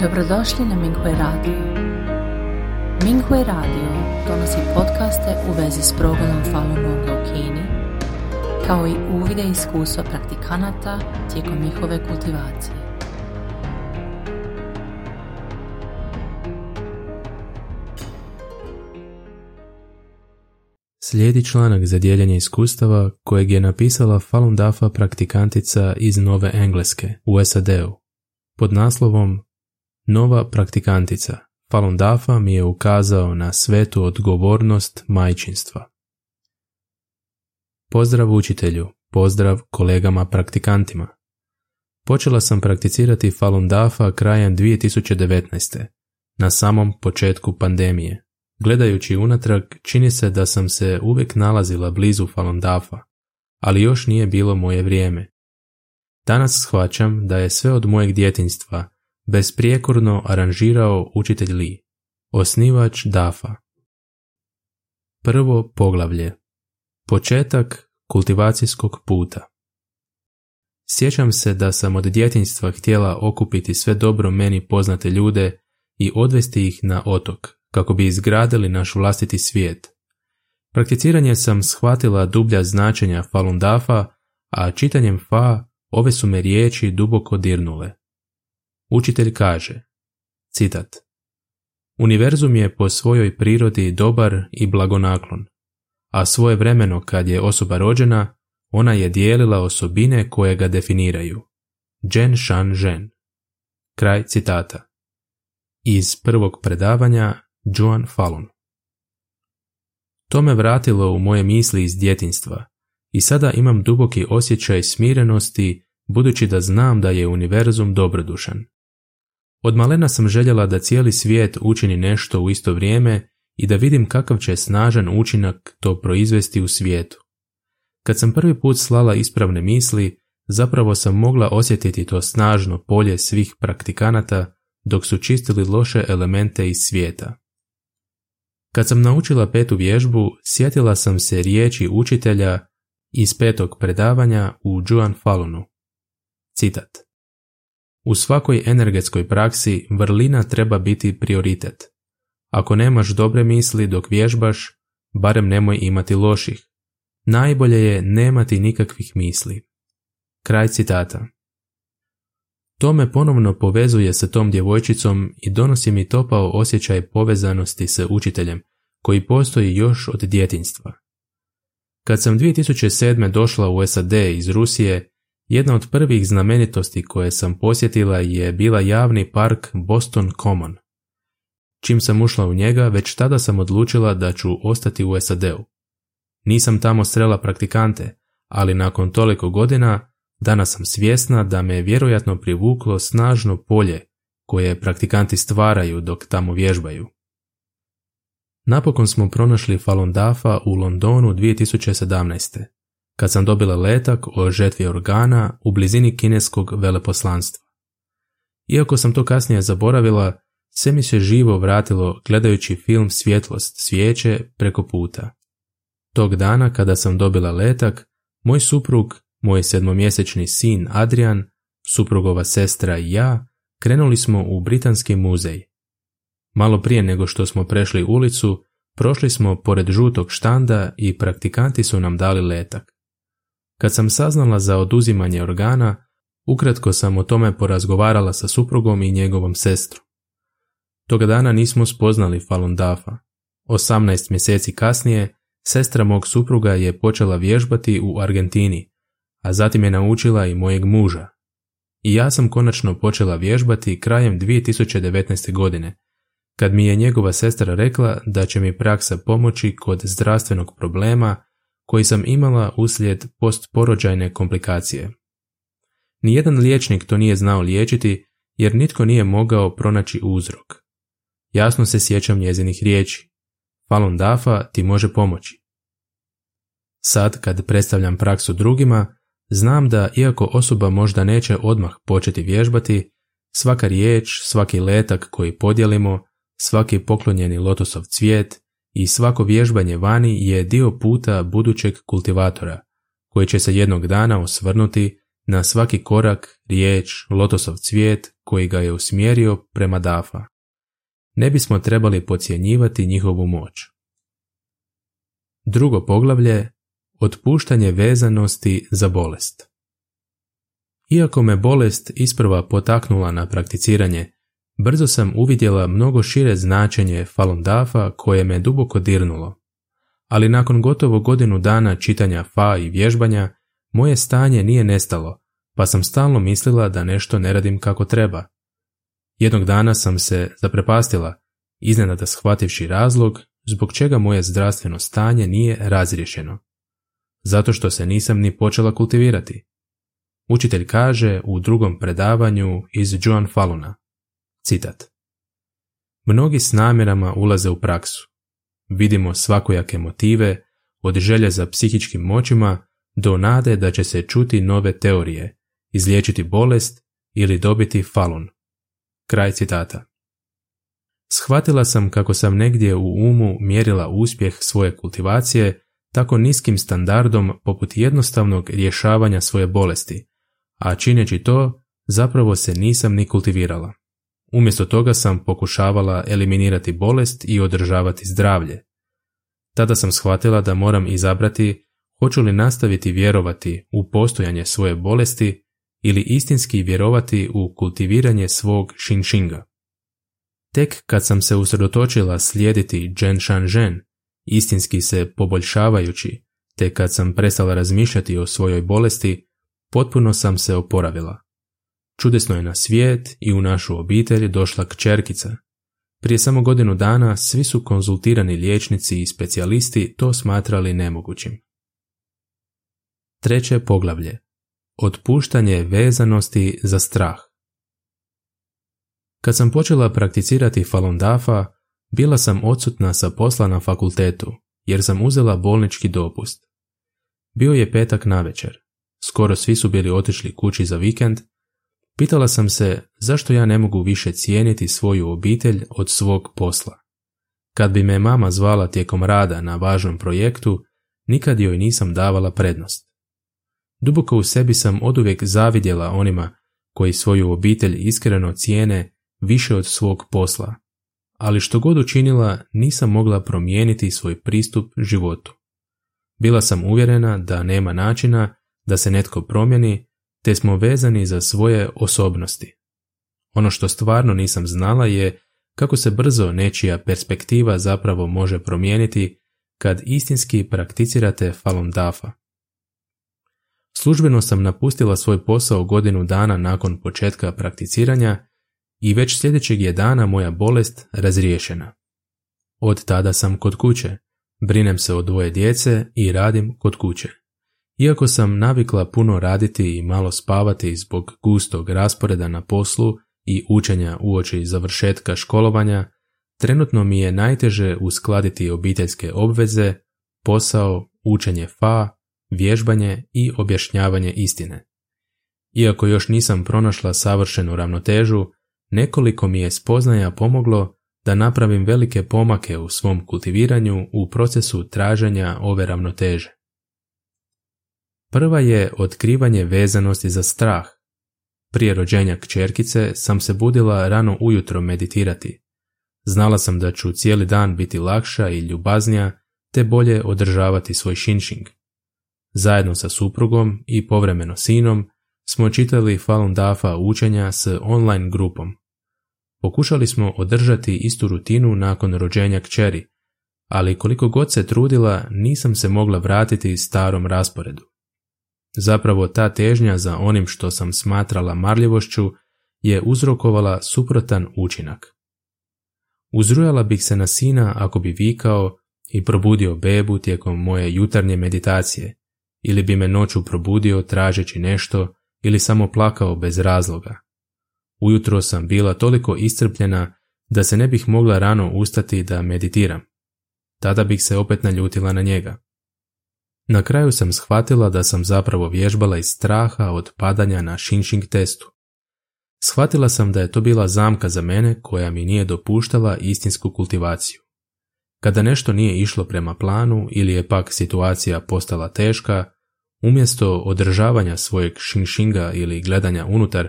Dobrodošli na Minghui Radio. Minghui Radio donosi podcaste u vezi s progledom Falun Gonga u Kini, kao i uvide iskustva praktikanata tijekom njihove kultivacije. Slijedi članak za dijeljenje iskustava kojeg je napisala Falun Dafa praktikantica iz Nove Engleske u SAD-u pod naslovom Nova praktikantica Falun Dafa mi je ukazao na svetu odgovornost majčinstva. Pozdrav učitelju, pozdrav kolegama praktikantima. Počela sam prakticirati Falun Dafa krajem 2019. na samom početku pandemije. Gledajući unatrag, čini se da sam se uvijek nalazila blizu Falun Dafa, ali još nije bilo moje vrijeme. Danas shvaćam da je sve od mojeg djetinstva besprijekorno aranžirao učitelj Li, osnivač Dafa. Prvo poglavlje. Početak kultivacijskog puta. Sjećam se da sam od djetinstva htjela okupiti sve dobro meni poznate ljude i odvesti ih na otok, kako bi izgradili naš vlastiti svijet. Prakticiranje sam shvatila dublja značenja Falun Dafa, a čitanjem Fa ove su me riječi duboko dirnule. Učitelj kaže, citat, Univerzum je po svojoj prirodi dobar i blagonaklon, a svoje vremeno kad je osoba rođena, ona je dijelila osobine koje ga definiraju. Jen Shan Zhen. Kraj citata. Iz prvog predavanja Joan Fallon. To me vratilo u moje misli iz djetinstva i sada imam duboki osjećaj smirenosti budući da znam da je univerzum dobrodušan. Od malena sam željela da cijeli svijet učini nešto u isto vrijeme i da vidim kakav će snažan učinak to proizvesti u svijetu. Kad sam prvi put slala ispravne misli, zapravo sam mogla osjetiti to snažno polje svih praktikanata dok su čistili loše elemente iz svijeta. Kad sam naučila petu vježbu, sjetila sam se riječi učitelja iz petog predavanja u Juan Falunu. Citat. U svakoj energetskoj praksi vrlina treba biti prioritet. Ako nemaš dobre misli dok vježbaš, barem nemoj imati loših. Najbolje je nemati nikakvih misli. Kraj citata. To me ponovno povezuje sa tom djevojčicom i donosi mi topao osjećaj povezanosti sa učiteljem, koji postoji još od djetinstva. Kad sam 2007. došla u SAD iz Rusije, jedna od prvih znamenitosti koje sam posjetila je bila javni park Boston Common. Čim sam ušla u njega, već tada sam odlučila da ću ostati u SAD-u. Nisam tamo srela praktikante, ali nakon toliko godina danas sam svjesna da me je vjerojatno privuklo snažno polje koje praktikanti stvaraju dok tamo vježbaju. Napokon smo pronašli Falun Dafa u Londonu 2017 kad sam dobila letak o žetvi organa u blizini kineskog veleposlanstva. Iako sam to kasnije zaboravila, sve mi se živo vratilo gledajući film Svjetlost svijeće preko puta. Tog dana kada sam dobila letak, moj suprug, moj sedmomjesečni sin Adrian, suprugova sestra i ja krenuli smo u Britanski muzej. Malo prije nego što smo prešli ulicu, prošli smo pored žutog štanda i praktikanti su nam dali letak. Kad sam saznala za oduzimanje organa, ukratko sam o tome porazgovarala sa suprugom i njegovom sestrom. Toga dana nismo spoznali Falun Dafa. 18 mjeseci kasnije, sestra mog supruga je počela vježbati u Argentini, a zatim je naučila i mojeg muža. I ja sam konačno počela vježbati krajem 2019. godine, kad mi je njegova sestra rekla da će mi praksa pomoći kod zdravstvenog problema koji sam imala uslijed postporođajne komplikacije. Nijedan liječnik to nije znao liječiti jer nitko nije mogao pronaći uzrok. Jasno se sjećam njezinih riječi. Falun Dafa ti može pomoći. Sad kad predstavljam praksu drugima, znam da iako osoba možda neće odmah početi vježbati, svaka riječ, svaki letak koji podijelimo, svaki poklonjeni lotosov cvijet, i svako vježbanje vani je dio puta budućeg kultivatora, koji će se jednog dana osvrnuti na svaki korak, riječ, lotosov cvijet koji ga je usmjerio prema Dafa. Ne bismo trebali podcjenjivati njihovu moć. Drugo poglavlje Otpuštanje vezanosti za bolest Iako me bolest isprva potaknula na prakticiranje, brzo sam uvidjela mnogo šire značenje Falun Dafa koje me duboko dirnulo. Ali nakon gotovo godinu dana čitanja Fa i vježbanja, moje stanje nije nestalo, pa sam stalno mislila da nešto ne radim kako treba. Jednog dana sam se zaprepastila, iznenada shvativši razlog zbog čega moje zdravstveno stanje nije razriješeno. Zato što se nisam ni počela kultivirati. Učitelj kaže u drugom predavanju iz Joan Faluna. Citat. Mnogi s namjerama ulaze u praksu. Vidimo svakojake motive, od želje za psihičkim moćima do nade da će se čuti nove teorije, izliječiti bolest ili dobiti falun. Kraj citata. Shvatila sam kako sam negdje u umu mjerila uspjeh svoje kultivacije tako niskim standardom poput jednostavnog rješavanja svoje bolesti, a čineći to zapravo se nisam ni kultivirala. Umjesto toga sam pokušavala eliminirati bolest i održavati zdravlje. Tada sam shvatila da moram izabrati hoću li nastaviti vjerovati u postojanje svoje bolesti ili istinski vjerovati u kultiviranje svog shinshinga. Tek kad sam se usredotočila slijediti Zhen Shan Zhen, istinski se poboljšavajući, te kad sam prestala razmišljati o svojoj bolesti, potpuno sam se oporavila. Čudesno je na svijet i u našu obitelj došla kćerkica. Prije samo godinu dana svi su konzultirani liječnici i specijalisti to smatrali nemogućim. Treće poglavlje. Otpuštanje vezanosti za strah. Kad sam počela prakticirati Falun Dafa, bila sam odsutna sa posla na fakultetu, jer sam uzela bolnički dopust. Bio je petak navečer. Skoro svi su bili otišli kući za vikend. Pitala sam se zašto ja ne mogu više cijeniti svoju obitelj od svog posla. Kad bi me mama zvala tijekom rada na važnom projektu, nikad joj nisam davala prednost. Duboko u sebi sam oduvijek zavidjela onima koji svoju obitelj iskreno cijene više od svog posla, ali što god učinila nisam mogla promijeniti svoj pristup životu. Bila sam uvjerena da nema načina da se netko promijeni, te smo vezani za svoje osobnosti. Ono što stvarno nisam znala je kako se brzo nečija perspektiva zapravo može promijeniti kad istinski prakticirate Falun Dafa. Službeno sam napustila svoj posao godinu dana nakon početka prakticiranja i već sljedećeg je dana moja bolest razriješena. Od tada sam kod kuće, brinem se o dvoje djece i radim kod kuće. Iako sam navikla puno raditi i malo spavati zbog gustog rasporeda na poslu i učenja uoči završetka školovanja, trenutno mi je najteže uskladiti obiteljske obveze, posao, učenje fa, vježbanje i objašnjavanje istine. Iako još nisam pronašla savršenu ravnotežu, nekoliko mi je spoznaja pomoglo da napravim velike pomake u svom kultiviranju u procesu traženja ove ravnoteže. Prva je otkrivanje vezanosti za strah. Prije rođenja kćerkice sam se budila rano ujutro meditirati. Znala sam da ću cijeli dan biti lakša i ljubaznija, te bolje održavati svoj shinshing. Zajedno sa suprugom i povremeno sinom smo čitali Falun Dafa učenja s online grupom. Pokušali smo održati istu rutinu nakon rođenja kćeri, ali koliko god se trudila nisam se mogla vratiti starom rasporedu. Zapravo ta težnja za onim što sam smatrala marljivošću je uzrokovala suprotan učinak. Uzrujala bih se na sina ako bi vikao i probudio bebu tijekom moje jutarnje meditacije, ili bi me noću probudio tražeći nešto ili samo plakao bez razloga. Ujutro sam bila toliko iscrpljena da se ne bih mogla rano ustati da meditiram. Tada bih se opet naljutila na njega. Na kraju sam shvatila da sam zapravo vježbala iz straha od padanja na shinshing testu. Shvatila sam da je to bila zamka za mene koja mi nije dopuštala istinsku kultivaciju. Kada nešto nije išlo prema planu ili je pak situacija postala teška, umjesto održavanja svojeg šinšinga ili gledanja unutar,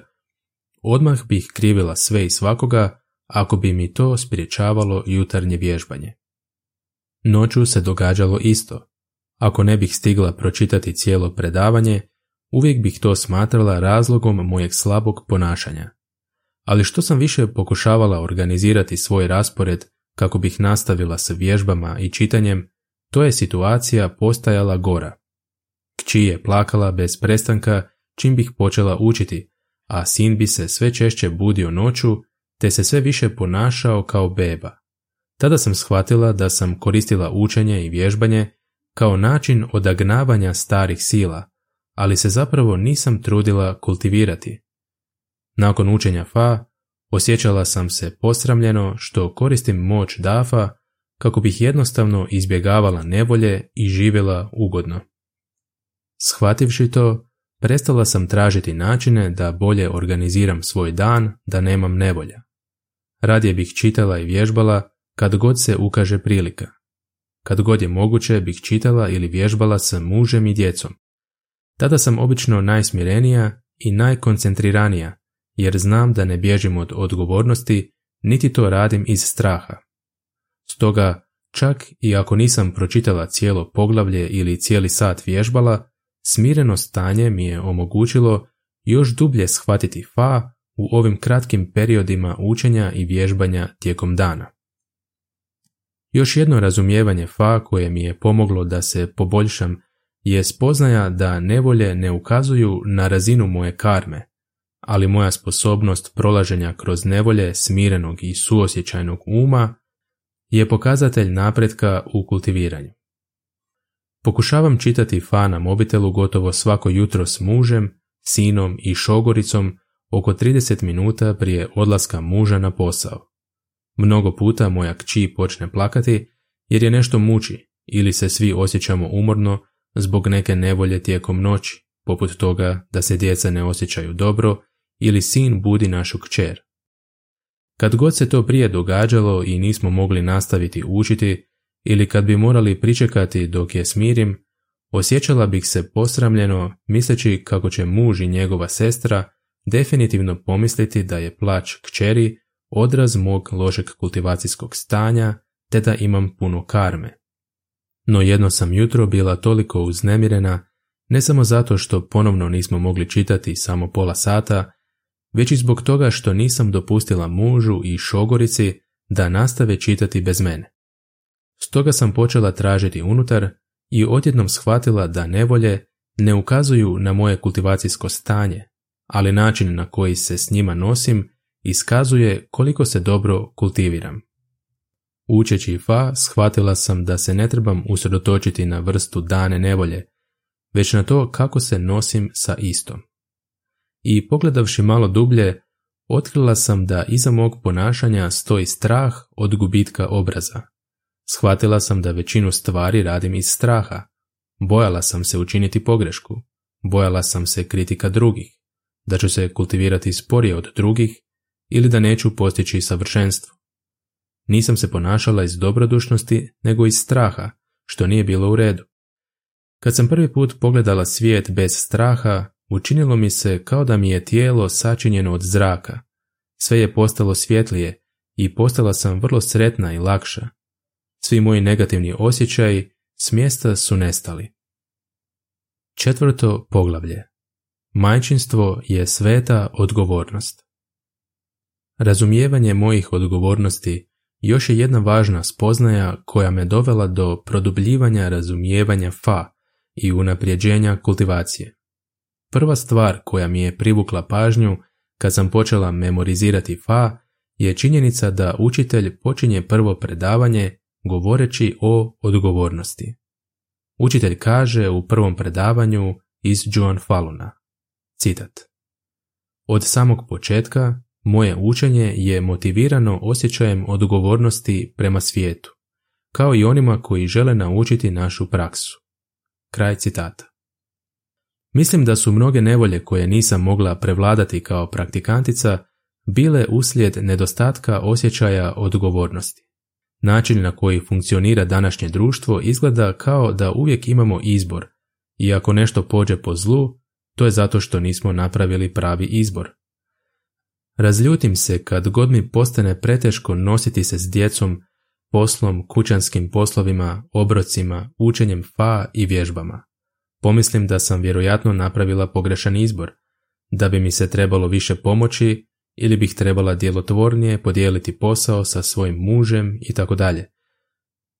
odmah bih krivila sve i svakoga ako bi mi to spriječavalo jutarnje vježbanje. Noću se događalo isto. Ako ne bih stigla pročitati cijelo predavanje, uvijek bih to smatrala razlogom mojeg slabog ponašanja. Ali što sam više pokušavala organizirati svoj raspored kako bih nastavila sa vježbama i čitanjem, to je situacija postajala gora. Kći je plakala bez prestanka čim bih počela učiti, a sin bi se sve češće budio noću te se sve više ponašao kao beba. Tada sam shvatila da sam koristila učenje i vježbanje kao način odagnavanja starih sila, ali se zapravo nisam trudila kultivirati. Nakon učenja fa, osjećala sam se posramljeno što koristim moć dafa kako bih jednostavno izbjegavala nevolje i živjela ugodno. Shvativši to, prestala sam tražiti načine da bolje organiziram svoj dan da nemam nevolja. Radije bih čitala i vježbala kad god se ukaže prilika. Kad god je moguće bih čitala ili vježbala sa mužem i djecom. Tada sam obično najsmirenija i najkoncentriranija, jer znam da ne bježim od odgovornosti, niti to radim iz straha. Stoga, čak i ako nisam pročitala cijelo poglavlje ili cijeli sat vježbala, smireno stanje mi je omogućilo još dublje shvatiti fa u ovim kratkim periodima učenja i vježbanja tijekom dana. Još jedno razumijevanje fa koje mi je pomoglo da se poboljšam je spoznaja da nevolje ne ukazuju na razinu moje karme, ali moja sposobnost prolaženja kroz nevolje smirenog i suosjećajnog uma je pokazatelj napretka u kultiviranju. Pokušavam čitati fa na mobitelu gotovo svako jutro s mužem, sinom i šogoricom oko 30 minuta prije odlaska muža na posao. Mnogo puta moja kći počne plakati jer je nešto muči ili se svi osjećamo umorno zbog neke nevolje tijekom noći, poput toga da se djeca ne osjećaju dobro ili sin budi našu kćer. Kad god se to prije događalo i nismo mogli nastaviti učiti ili kad bi morali pričekati dok je smirim, osjećala bih se posramljeno misleći kako će muž i njegova sestra definitivno pomisliti da je plać kćeri odraz mog lošeg kultivacijskog stanja te da imam puno karme. No jedno sam jutro bila toliko uznemirena, ne samo zato što ponovno nismo mogli čitati samo pola sata, već i zbog toga što nisam dopustila mužu i šogorici da nastave čitati bez mene. Stoga sam počela tražiti unutar i odjednom shvatila da nevolje ne ukazuju na moje kultivacijsko stanje, ali način na koji se s njima nosim iskazuje koliko se dobro kultiviram. Učeći fa, shvatila sam da se ne trebam usredotočiti na vrstu dane nevolje, već na to kako se nosim sa istom. I pogledavši malo dublje, otkrila sam da iza mog ponašanja stoji strah od gubitka obraza. Shvatila sam da većinu stvari radim iz straha. Bojala sam se učiniti pogrešku. Bojala sam se kritika drugih, da ću se kultivirati sporije od drugih ili da neću postići savršenstvo. Nisam se ponašala iz dobrodušnosti, nego iz straha, što nije bilo u redu. Kad sam prvi put pogledala svijet bez straha, učinilo mi se kao da mi je tijelo sačinjeno od zraka. Sve je postalo svjetlije i postala sam vrlo sretna i lakša. Svi moji negativni osjećaji s mjesta su nestali. Četvrto poglavlje. Majčinstvo je sveta odgovornost. Razumijevanje mojih odgovornosti još je jedna važna spoznaja koja me dovela do produbljivanja razumijevanja fa i unaprijeđenja kultivacije. Prva stvar koja mi je privukla pažnju kad sam počela memorizirati fa je činjenica da učitelj počinje prvo predavanje govoreći o odgovornosti. Učitelj kaže u prvom predavanju iz Joan Faluna, citat, Od samog početka moje učenje je motivirano osjećajem odgovornosti prema svijetu, kao i onima koji žele naučiti našu praksu. Kraj citata. Mislim da su mnoge nevolje koje nisam mogla prevladati kao praktikantica bile uslijed nedostatka osjećaja odgovornosti. Način na koji funkcionira današnje društvo izgleda kao da uvijek imamo izbor, I ako nešto pođe po zlu, to je zato što nismo napravili pravi izbor. Razljutim se kad god mi postane preteško nositi se s djecom, poslom, kućanskim poslovima, obrocima, učenjem fa i vježbama. Pomislim da sam vjerojatno napravila pogrešan izbor, da bi mi se trebalo više pomoći ili bih trebala djelotvornije podijeliti posao sa svojim mužem i tako dalje.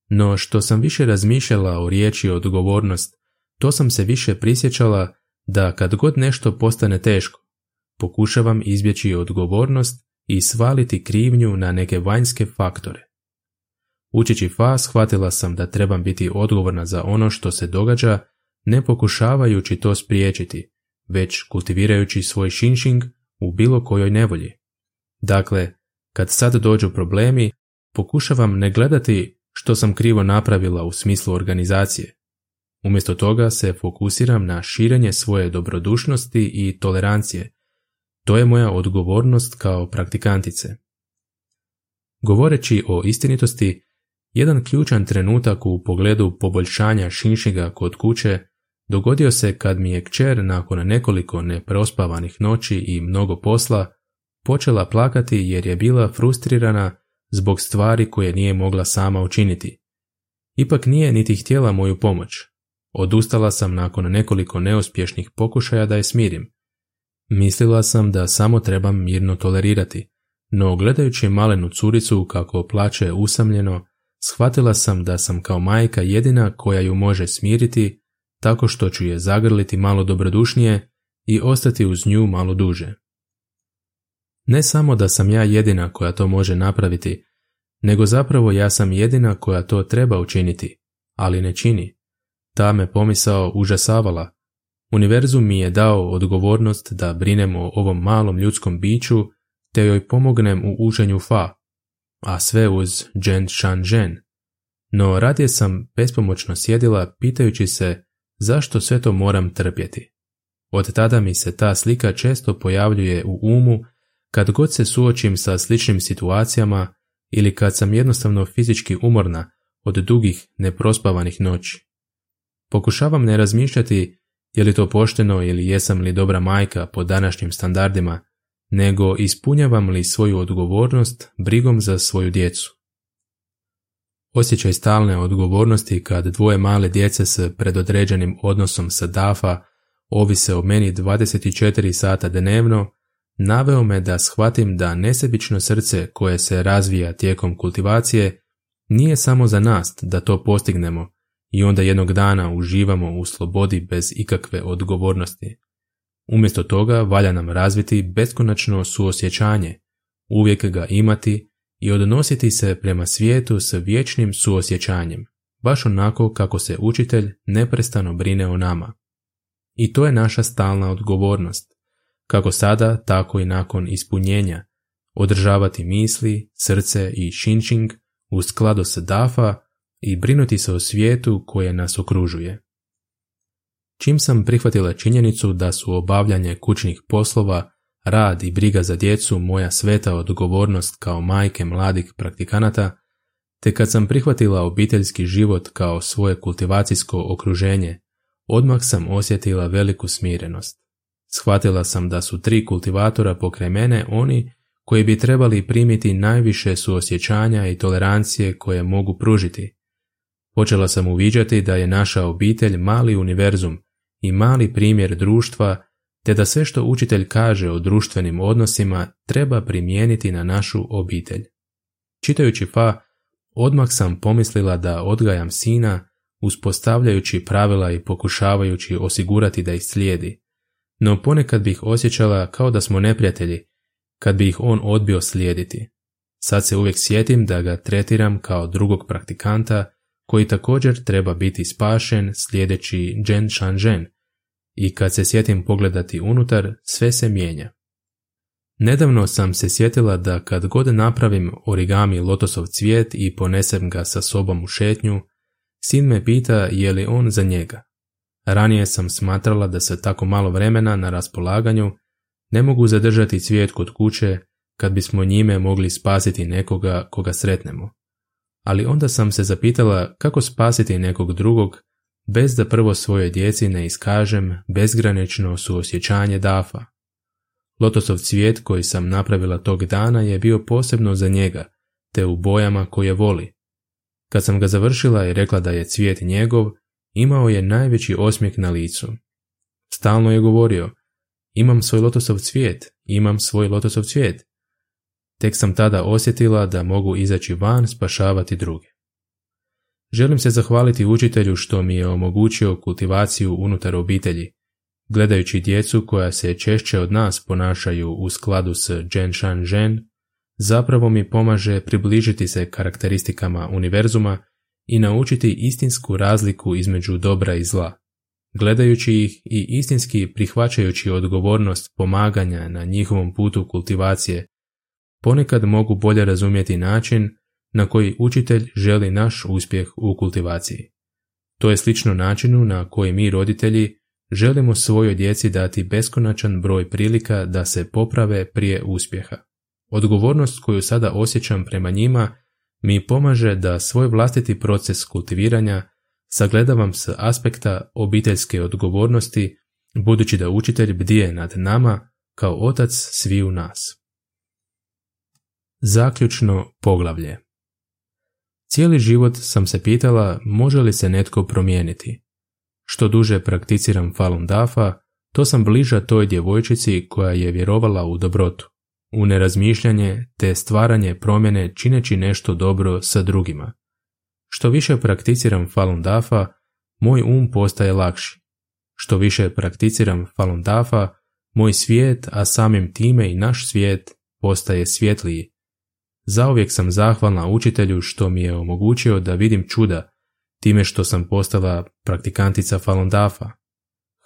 No što sam više razmišljala o riječi odgovornost, to sam se više prisjećala da kad god nešto postane teško, pokušavam izbjeći odgovornost i svaliti krivnju na neke vanjske faktore. Učeći fa shvatila sam da trebam biti odgovorna za ono što se događa, ne pokušavajući to spriječiti, već kultivirajući svoj shinshing u bilo kojoj nevolji. Dakle, kad sad dođu problemi, pokušavam ne gledati što sam krivo napravila u smislu organizacije. Umjesto toga se fokusiram na širenje svoje dobrodušnosti i tolerancije. To je moja odgovornost kao praktikantice. Govoreći o istinitosti, jedan ključan trenutak u pogledu poboljšanja šinšiga kod kuće dogodio se kad mi je kćer nakon nekoliko neprospavanih noći i mnogo posla počela plakati jer je bila frustrirana zbog stvari koje nije mogla sama učiniti. Ipak nije niti htjela moju pomoć. Odustala sam nakon nekoliko neuspješnih pokušaja da je smirim. Mislila sam da samo trebam mirno tolerirati, no gledajući malenu curicu kako plaće usamljeno, shvatila sam da sam kao majka jedina koja ju može smiriti tako što ću je zagrliti malo dobrodušnije i ostati uz nju malo duže. Ne samo da sam ja jedina koja to može napraviti, nego zapravo ja sam jedina koja to treba učiniti, ali ne čini. Ta me pomisao užasavala. Univerzum mi je dao odgovornost da brinem o ovom malom ljudskom biću te joj pomognem u učenju fa, a sve uz Jen Shan Zhen. No radije sam bespomoćno sjedila pitajući se zašto sve to moram trpjeti. Od tada mi se ta slika često pojavljuje u umu kad god se suočim sa sličnim situacijama ili kad sam jednostavno fizički umorna od dugih, neprospavanih noći. Pokušavam ne razmišljati je li to pošteno ili jesam li dobra majka po današnjim standardima, nego ispunjavam li svoju odgovornost brigom za svoju djecu. Osjećaj stalne odgovornosti kad dvoje male djece s predodređenim odnosom sa DAFA ovise o meni 24 sata dnevno, naveo me da shvatim da nesebično srce koje se razvija tijekom kultivacije nije samo za nas da to postignemo i onda jednog dana uživamo u slobodi bez ikakve odgovornosti. Umjesto toga valja nam razviti beskonačno suosjećanje, uvijek ga imati i odnositi se prema svijetu s vječnim suosjećanjem, baš onako kako se učitelj neprestano brine o nama. I to je naša stalna odgovornost, kako sada, tako i nakon ispunjenja, održavati misli, srce i shinching u skladu s dafa i brinuti se o svijetu koje nas okružuje. Čim sam prihvatila činjenicu da su obavljanje kućnih poslova rad i briga za djecu moja sveta odgovornost kao majke mladih praktikanata, te kad sam prihvatila obiteljski život kao svoje kultivacijsko okruženje, odmah sam osjetila veliku smirenost. Shvatila sam da su tri kultivatora pokraj mene oni koji bi trebali primiti najviše suosjećanja i tolerancije koje mogu pružiti. Počela sam uviđati da je naša obitelj mali univerzum i mali primjer društva te da sve što učitelj kaže o društvenim odnosima treba primijeniti na našu obitelj. Čitajući Fa, odmah sam pomislila da odgajam sina, uspostavljajući pravila i pokušavajući osigurati da ih slijedi, no ponekad bih osjećala kao da smo neprijatelji, kad bi ih on odbio slijediti. Sad se uvijek sjetim da ga tretiram kao drugog praktikanta koji također treba biti spašen slijedeći Jen Shanzhen, i kad se sjetim pogledati unutar, sve se mijenja. Nedavno sam se sjetila da kad god napravim origami lotosov cvijet i ponesem ga sa sobom u šetnju, sin me pita je li on za njega. Ranije sam smatrala da se tako malo vremena na raspolaganju ne mogu zadržati cvijet kod kuće kad bismo njime mogli spasiti nekoga koga sretnemo. Ali onda sam se zapitala kako spasiti nekog drugog bez da prvo svojoj djeci ne iskažem bezgranično suosjećanje dafa. Lotosov cvijet koji sam napravila tog dana je bio posebno za njega, te u bojama koje voli. Kad sam ga završila i rekla da je cvijet njegov, imao je najveći osmijeh na licu. Stalno je govorio, imam svoj lotosov cvijet, imam svoj lotosov cvijet. Tek sam tada osjetila da mogu izaći van spašavati druge. Želim se zahvaliti učitelju što mi je omogućio kultivaciju unutar obitelji, gledajući djecu koja se češće od nas ponašaju u skladu s Jen Shan Zhen, zapravo mi pomaže približiti se karakteristikama univerzuma i naučiti istinsku razliku između dobra i zla. Gledajući ih i istinski prihvaćajući odgovornost pomaganja na njihovom putu kultivacije, ponekad mogu bolje razumjeti način na koji učitelj želi naš uspjeh u kultivaciji. To je slično načinu na koji mi roditelji želimo svojoj djeci dati beskonačan broj prilika da se poprave prije uspjeha. Odgovornost koju sada osjećam prema njima mi pomaže da svoj vlastiti proces kultiviranja sagledavam s aspekta obiteljske odgovornosti, budući da učitelj bdije nad nama kao otac svi u nas. Zaključno poglavlje Cijeli život sam se pitala može li se netko promijeniti. Što duže prakticiram Falun Dafa, to sam bliža toj djevojčici koja je vjerovala u dobrotu, u nerazmišljanje te stvaranje promjene čineći nešto dobro sa drugima. Što više prakticiram Falun Dafa, moj um postaje lakši. Što više prakticiram Falun Dafa, moj svijet, a samim time i naš svijet, postaje svjetliji. Zauvijek sam zahvalna učitelju što mi je omogućio da vidim čuda time što sam postala praktikantica Falun Dafa.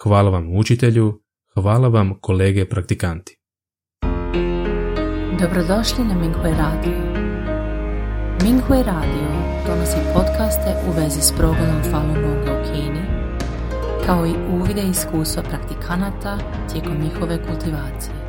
Hvala vam učitelju, hvala vam kolege praktikanti. Dobrodošli na Minghui Radio. Minghui Radio donosi podcaste u vezi s progledom Falun Gonga u Kini, kao i uvide iskustva praktikanata tijekom njihove kultivacije.